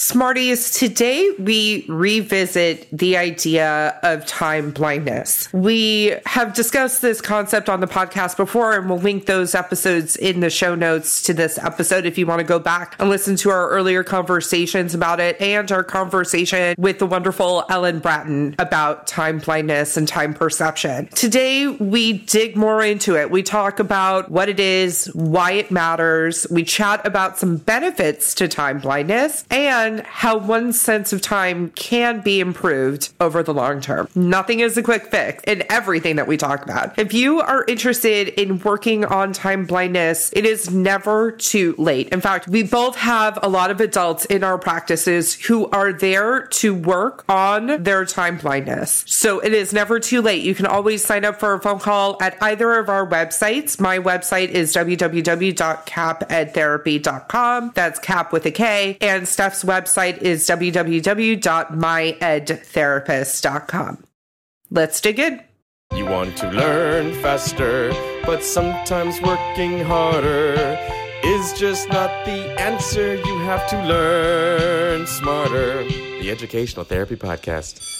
Smarties, today we revisit the idea of time blindness. We have discussed this concept on the podcast before, and we'll link those episodes in the show notes to this episode if you want to go back and listen to our earlier conversations about it and our conversation with the wonderful Ellen Braaten about time blindness and time perception. Today we dig more into it. We talk about what it is, why it matters. We chat about some benefits to time blindness and and how one sense of time can be improved over the long term. Nothing is a quick fix in everything that we talk about. If you are interested in working on time blindness, it is never too late. In fact, we both have a lot of adults in our practices who are there to work on their time blindness. So it is never too late. You can always sign up for a phone call at either of our websites. My website is www.kappedtherapy.com. That's cap with a K. And Steph's website is www.myedtherapist.com. Let's dig in. You want to learn faster, but sometimes working harder is just not the answer. You have to learn smarter. The Educational Therapy Podcast.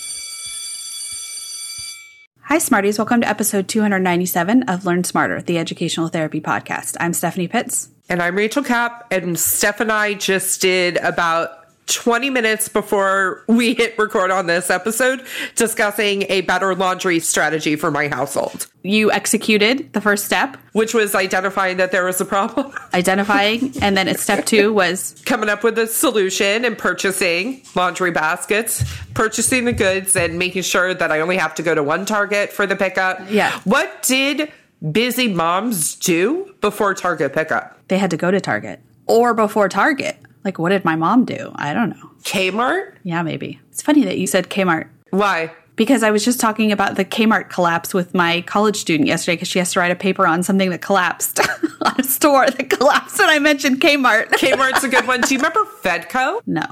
Hi, Smarties. Welcome to episode 297 of Learn Smarter, the Educational Therapy Podcast. I'm Stephanie Pitts. And I'm Rachel Kapp. And Steph and I just did about 20 minutes before we hit record on this episode discussing a better laundry strategy for my household. You executed the first step, which was identifying that there was a problem. Identifying. and then step two was coming up with a solution and purchasing laundry baskets, purchasing the goods, and making sure that I only have to go to one Target for the pickup. Yeah. What did busy moms do before Target pickup? They had to go to Target or before Target. Like, what did my mom do? I don't know. Kmart? Yeah, maybe. It's funny that you said Kmart. Why? Because I was just talking about the Kmart collapse with my college student yesterday because she has to write a paper on something that collapsed on a store that collapsed, and I mentioned Kmart. Kmart's a good one. Do you remember Fedco? No.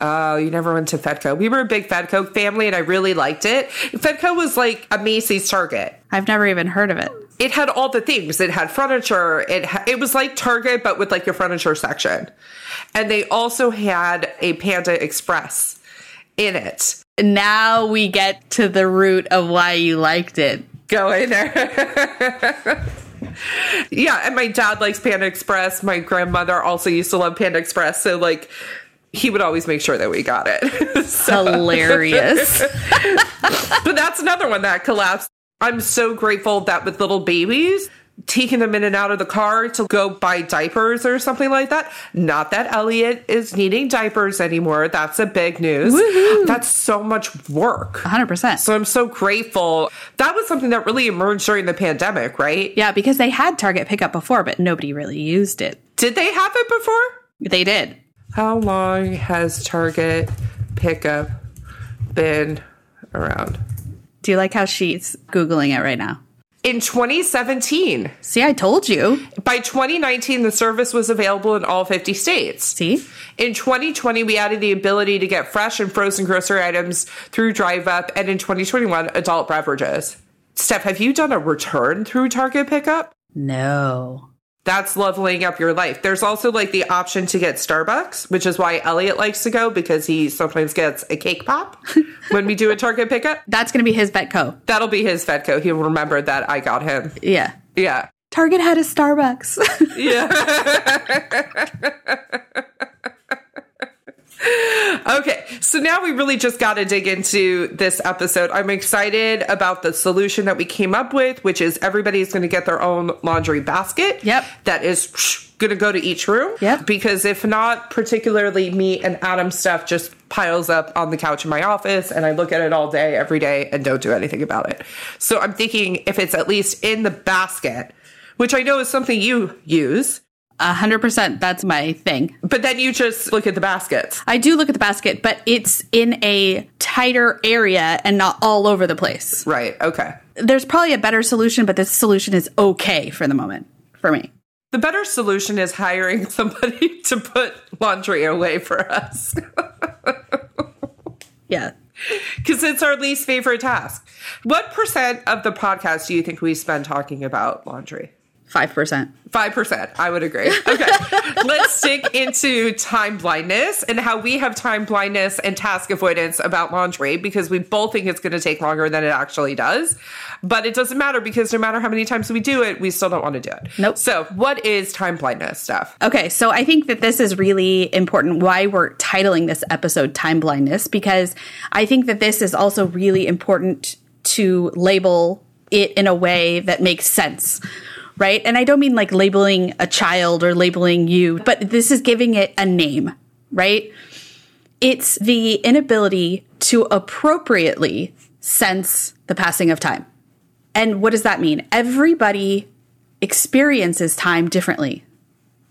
Oh, you never went to Fedco. We were a big Fedco family and I really liked it. Fedco was like a Macy's Target. I've never even heard of it. It had all the things. It had furniture. It ha- it was like Target but with like your furniture section. And they also had a Panda Express in it. Now we get to the root of why you liked it. Go in there. yeah, and my dad likes Panda Express. My grandmother also used to love Panda Express. So like he would always make sure that we got it. so. Hilarious. but that's another one that collapsed. I'm so grateful that with little babies, taking them in and out of the car to go buy diapers or something like that. Not that Elliot is needing diapers anymore. That's a big news. Woo-hoo. That's so much work. 100%. So I'm so grateful. That was something that really emerged during the pandemic, right? Yeah, because they had Target pickup before, but nobody really used it. Did they have it before? They did. How long has Target pickup been around? Do you like how she's Googling it right now? In 2017. See, I told you. By 2019, the service was available in all 50 states. See? In 2020, we added the ability to get fresh and frozen grocery items through Drive Up, and in 2021, adult beverages. Steph, have you done a return through Target pickup? No that's leveling up your life. There's also like the option to get Starbucks, which is why Elliot likes to go because he sometimes gets a cake pop when we do a Target pickup. That's going to be his Fedco. That'll be his Fedco. He'll remember that I got him. Yeah. Yeah. Target had a Starbucks. yeah. okay, so now we really just got to dig into this episode. I'm excited about the solution that we came up with, which is everybody's going to get their own laundry basket. Yep. That is going to go to each room. Yep. Because if not, particularly me and Adam stuff just piles up on the couch in my office and I look at it all day, every day, and don't do anything about it. So I'm thinking if it's at least in the basket, which I know is something you use a hundred percent. That's my thing. But then you just look at the baskets. I do look at the basket, but it's in a tighter area and not all over the place. Right. Okay. There's probably a better solution, but this solution is okay for the moment for me. The better solution is hiring somebody to put laundry away for us. yeah. Because it's our least favorite task. What percent of the podcast do you think we spend talking about laundry? 5%. 5%. I would agree. Okay. Let's stick into time blindness and how we have time blindness and task avoidance about laundry because we both think it's going to take longer than it actually does. But it doesn't matter because no matter how many times we do it, we still don't want to do it. Nope. So, what is time blindness stuff? Okay, so I think that this is really important why we're titling this episode Time Blindness, because I think that this is also really important to label it in a way that makes sense. Right. And I don't mean like labeling a child or labeling you, but this is giving it a name, right? It's the inability to appropriately sense the passing of time. And what does that mean? Everybody experiences time differently.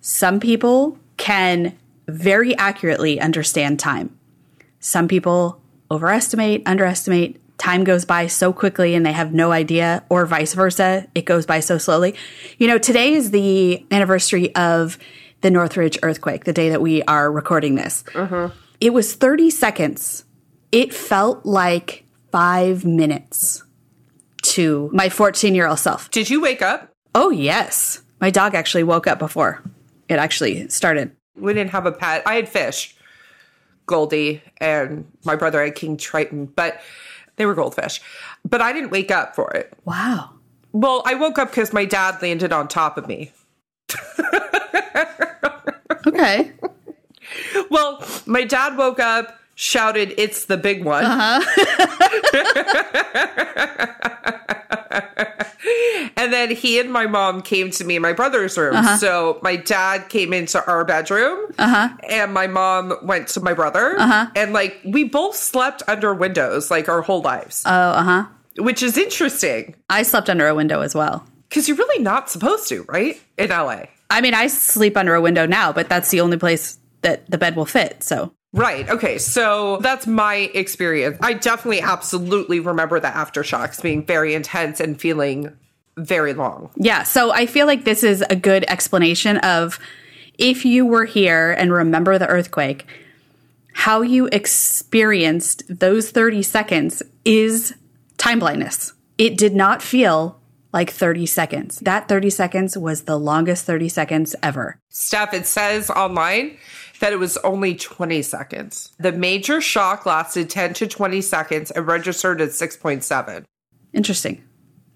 Some people can very accurately understand time. Some people overestimate, underestimate. Time goes by so quickly and they have no idea, or vice versa. It goes by so slowly. You know, today is the anniversary of the Northridge earthquake, the day that we are recording this. Mm-hmm. It was 30 seconds. It felt like five minutes to my 14 year old self. Did you wake up? Oh, yes. My dog actually woke up before it actually started. We didn't have a pet. I had fish, Goldie, and my brother had King Triton, but they were goldfish. But I didn't wake up for it. Wow. Well, I woke up because my dad landed on top of me. Okay. Well, my dad woke up, shouted, It's the big one. Uh-huh. and then he and my mom came to me in my brother's room. Uh-huh. So my dad came into our bedroom, uh-huh. and my mom went to my brother. Uh-huh. And like, we both slept under windows like our whole lives, Oh, uh huh. which is interesting I slept under a window as well. because you're really not supposed to, right? In LA. I mean, I sleep under a window now, but that's the only place that the bed will fit. So, Right. Okay. So that's my experience. I definitely, absolutely remember the aftershocks being very intense and feeling very long. yeah. So I feel like this is a good explanation of if you were here and remember the earthquake, how you experienced those 30 seconds is time blindness. It did not feel like 30 seconds. That 30 seconds was the longest 30 seconds ever. Steph, it says online that it was only 20 seconds. The major shock lasted 10 to 20 seconds and registered at 6.7. Interesting.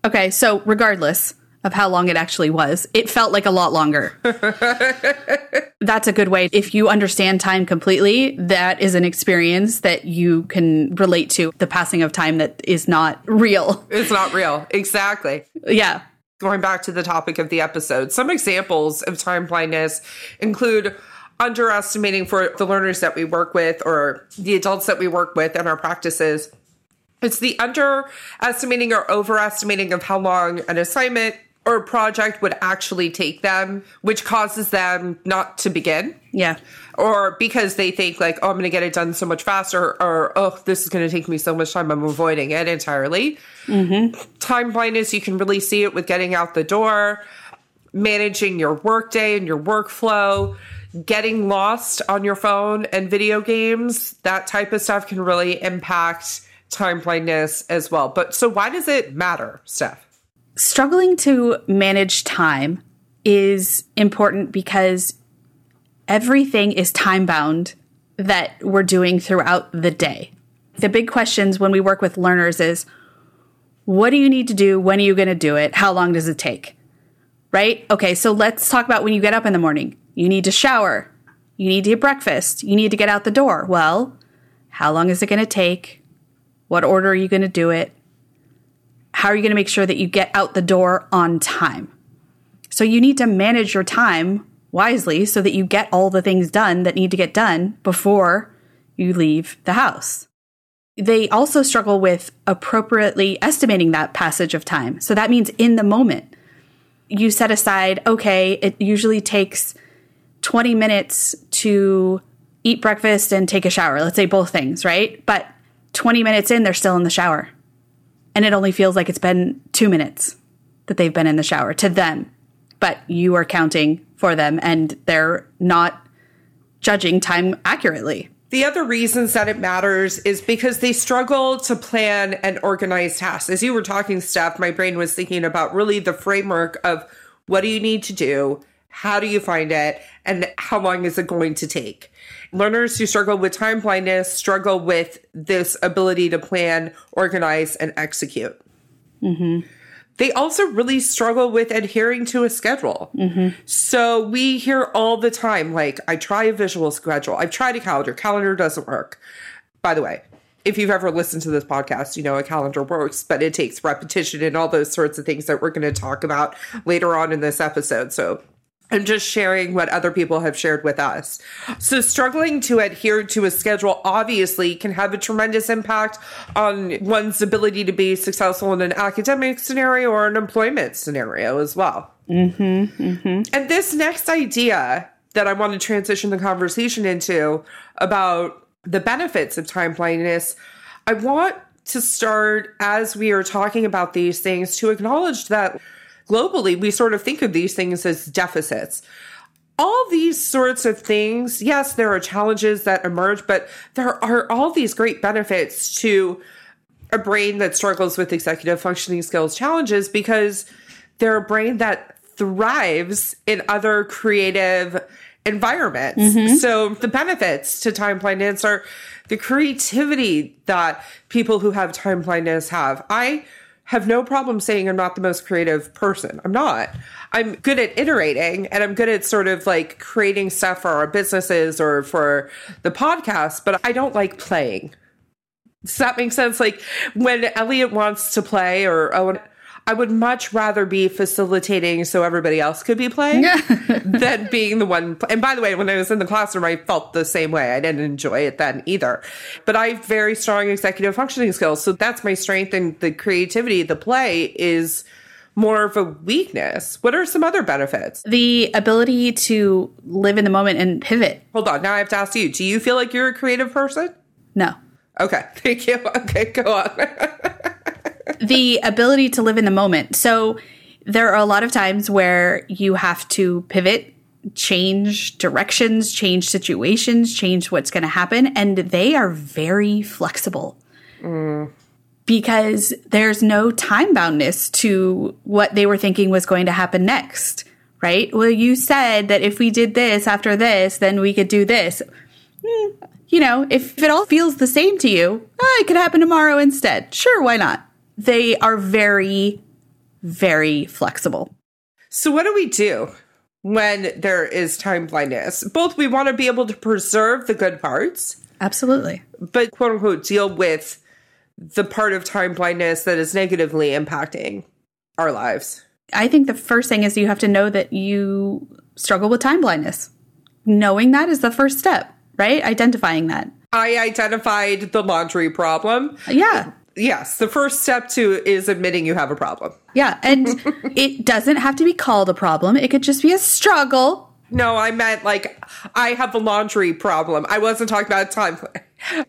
Okay, so regardless of how long it actually was, it felt like a lot longer. That's a good way. If you understand time completely, that is an experience that you can relate to the passing of time that is not real. It's not real. Exactly. Yeah. going back to the topic of the episode, some examples of time blindness include underestimating for the learners that we work with or the adults that we work with in our practices. It's the underestimating or overestimating of how long an assignment or project would actually take them, which causes them not to begin Yeah. or because they think like, oh, I'm going to get it done so much faster, or oh, this is going to take me so much time, I'm avoiding it entirely. Mm-hmm. Time blindness, you can really see it with getting out the door, managing your workday and your workflow, getting lost on your phone and video games. That type of stuff can really impact time blindness as well. But so, why does it matter, Steph? Struggling to manage time is important because everything is time bound that we're doing throughout the day. The big questions when we work with learners is what do you need to do? When are you going to do it? How long does it take? Right? Okay, so let's talk about when you get up in the morning. You need to shower. You need to eat breakfast. You need to get out the door. Well, how long is it going to take? What order are you going to do it? How are you going to make sure that you get out the door on time? So you need to manage your time wisely so that you get all the things done that need to get done before you leave the house. They also struggle with appropriately estimating that passage of time. So that means in the moment, you set aside, okay, it usually takes 20 minutes to eat breakfast and take a shower. Let's say both things, right? But 20 minutes in, they're still in the shower. And it only feels like it's been two minutes that they've been in the shower to them. But you are counting for them and they're not judging time accurately. The other reasons that it matters is because they struggle to plan and organize tasks. As you were talking, Steph, my brain was thinking about really the framework of What do you need to do? How do you find it? And how long is it going to take? Learners who struggle with time blindness struggle with this ability to plan, organize, and execute. Mm-hmm. They also really struggle with adhering to a schedule. Mm-hmm. So we hear all the time, like, I try a visual schedule. I've tried a calendar. Calendar doesn't work. By the way, if you've ever listened to this podcast, you know a calendar works, but it takes repetition and all those sorts of things that we're going to talk about later on in this episode. So I'm just sharing what other people have shared with us. So, struggling to adhere to a schedule obviously can have a tremendous impact on one's ability to be successful in an academic scenario or an employment scenario as well. Mm-hmm, mm-hmm. And this next idea that I want to transition the conversation into about the benefits of time blindness, I want to start as we are talking about these things to acknowledge that globally we sort of think of these things as deficits. All these sorts of things, yes, there are challenges that emerge, but there are all these great benefits to a brain that struggles with executive functioning skills challenges because they're a brain that thrives in other creative environments. Mm-hmm. So the benefits to time blindness are the creativity that people who have time blindness have. I have no problem saying I'm not the most creative person. I'm not. I'm good at iterating and I'm good at sort of like creating stuff for our businesses or for the podcast, but I don't like playing. Does that make sense? Like when Elliot wants to play or Owen, I would much rather be facilitating so everybody else could be playing than being the one. And by the way, when I was in the classroom, I felt the same way. I didn't enjoy it then either. But I have very strong executive functioning skills. So that's my strength and the creativity. The play is more of a weakness. What are some other benefits? The ability to live in the moment and pivot. Hold on. Now I have to ask you do you feel like you're a creative person? No. Okay. Thank you. Okay. Go on. the ability to live in the moment. So there are a lot of times where you have to pivot, change directions, change situations, change what's going to happen, and they are very flexible. Because there's no time boundness to what they were thinking was going to happen next, right? Well, you said that if we did this after this, then we could do this. Hmm, you know, if it all feels the same to you, oh, it could happen tomorrow instead. Sure, why not? They are very, very flexible. So, what do we do when there is time blindness? Both we want to be able to preserve the good parts, Absolutely. but quote unquote deal with the part of time blindness that is negatively impacting our lives. I think the first thing is you have to know that you struggle with time blindness. Knowing that is the first step, right? Identifying that. I identified the laundry problem. Yeah. Yes, the first step to is admitting you have a problem. Yeah. And it doesn't have to be called a problem, it could just be a struggle. No, I meant like I have a laundry problem. I wasn't talking about time.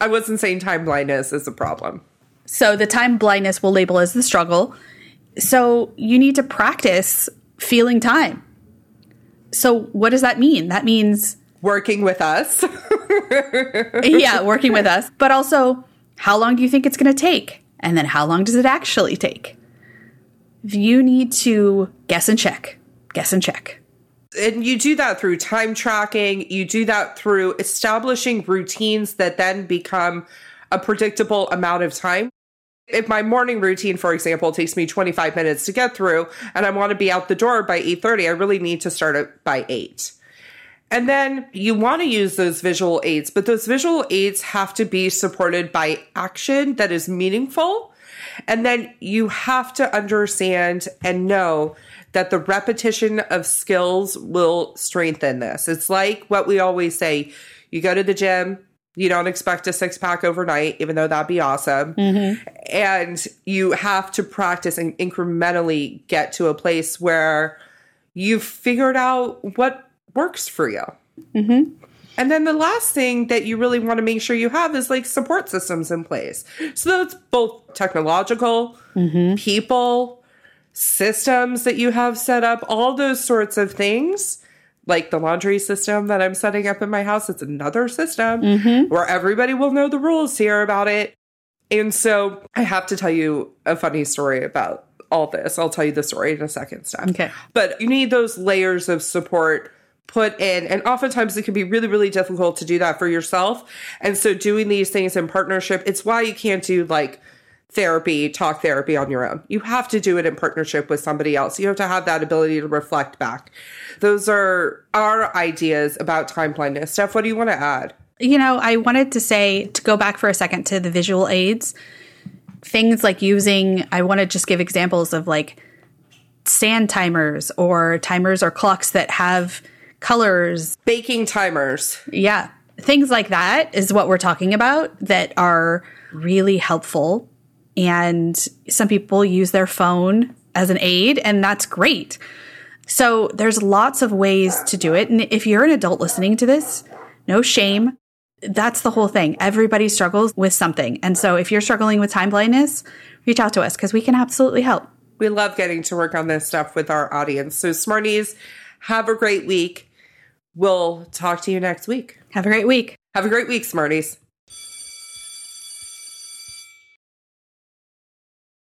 I wasn't saying time blindness is a problem. So the time blindness will label as the struggle. So you need to practice feeling time. So what does that mean? That means Working with us. yeah, working with us, but also how long do you think it's going to take? And then how long does it actually take? You need to guess and check, guess and check. and you do that through time tracking. You do that through establishing routines that then become a predictable amount of time. If my morning routine, for example, takes me 25 minutes to get through and I want to be out the door by 8:30, I really need to start it by 8. And then you want to use those visual aids, but those visual aids have to be supported by action that is meaningful. And then you have to understand and know that the repetition of skills will strengthen this. It's like what we always say you go to the gym, you don't expect a six pack overnight, even though that'd be awesome. Mm-hmm. And you have to practice and incrementally get to a place where you've figured out what works for you. Mm-hmm. And then the last thing that you really want to make sure you have is like support systems in place. So that's both technological, mm-hmm. people, systems that you have set up, all those sorts of things. Like the laundry system that I'm setting up in my house, it's another system mm-hmm. where everybody will know the rules here about it. And so I have to tell you a funny story about all this. I'll tell you the story in a second, Steph. Okay. But you need those layers of support put in. And oftentimes it can be really, really difficult to do that for yourself. And so doing these things in partnership, it's why you can't do like therapy, talk therapy on your own. You have to do it in partnership with somebody else. You have to have that ability to reflect back. Those are our ideas about time blindness. Steph, what do you want to add? You know, I wanted to say to go back for a second to the visual aids. Things like using, I want to just give examples of like sand timers or timers or clocks that have colors. Baking timers. Yeah. Things like that is what we're talking about that are really helpful. And some people use their phone as an aid, and that's great. So there's lots of ways to do it. And if you're an adult listening to this, no shame. That's the whole thing. Everybody struggles with something. And so if you're struggling with time blindness, reach out to us because we can absolutely help. We love getting to work on this stuff with our audience. So, Smarties, have a great week. We'll talk to you next week. Have a great week. Have a great week, Smarties.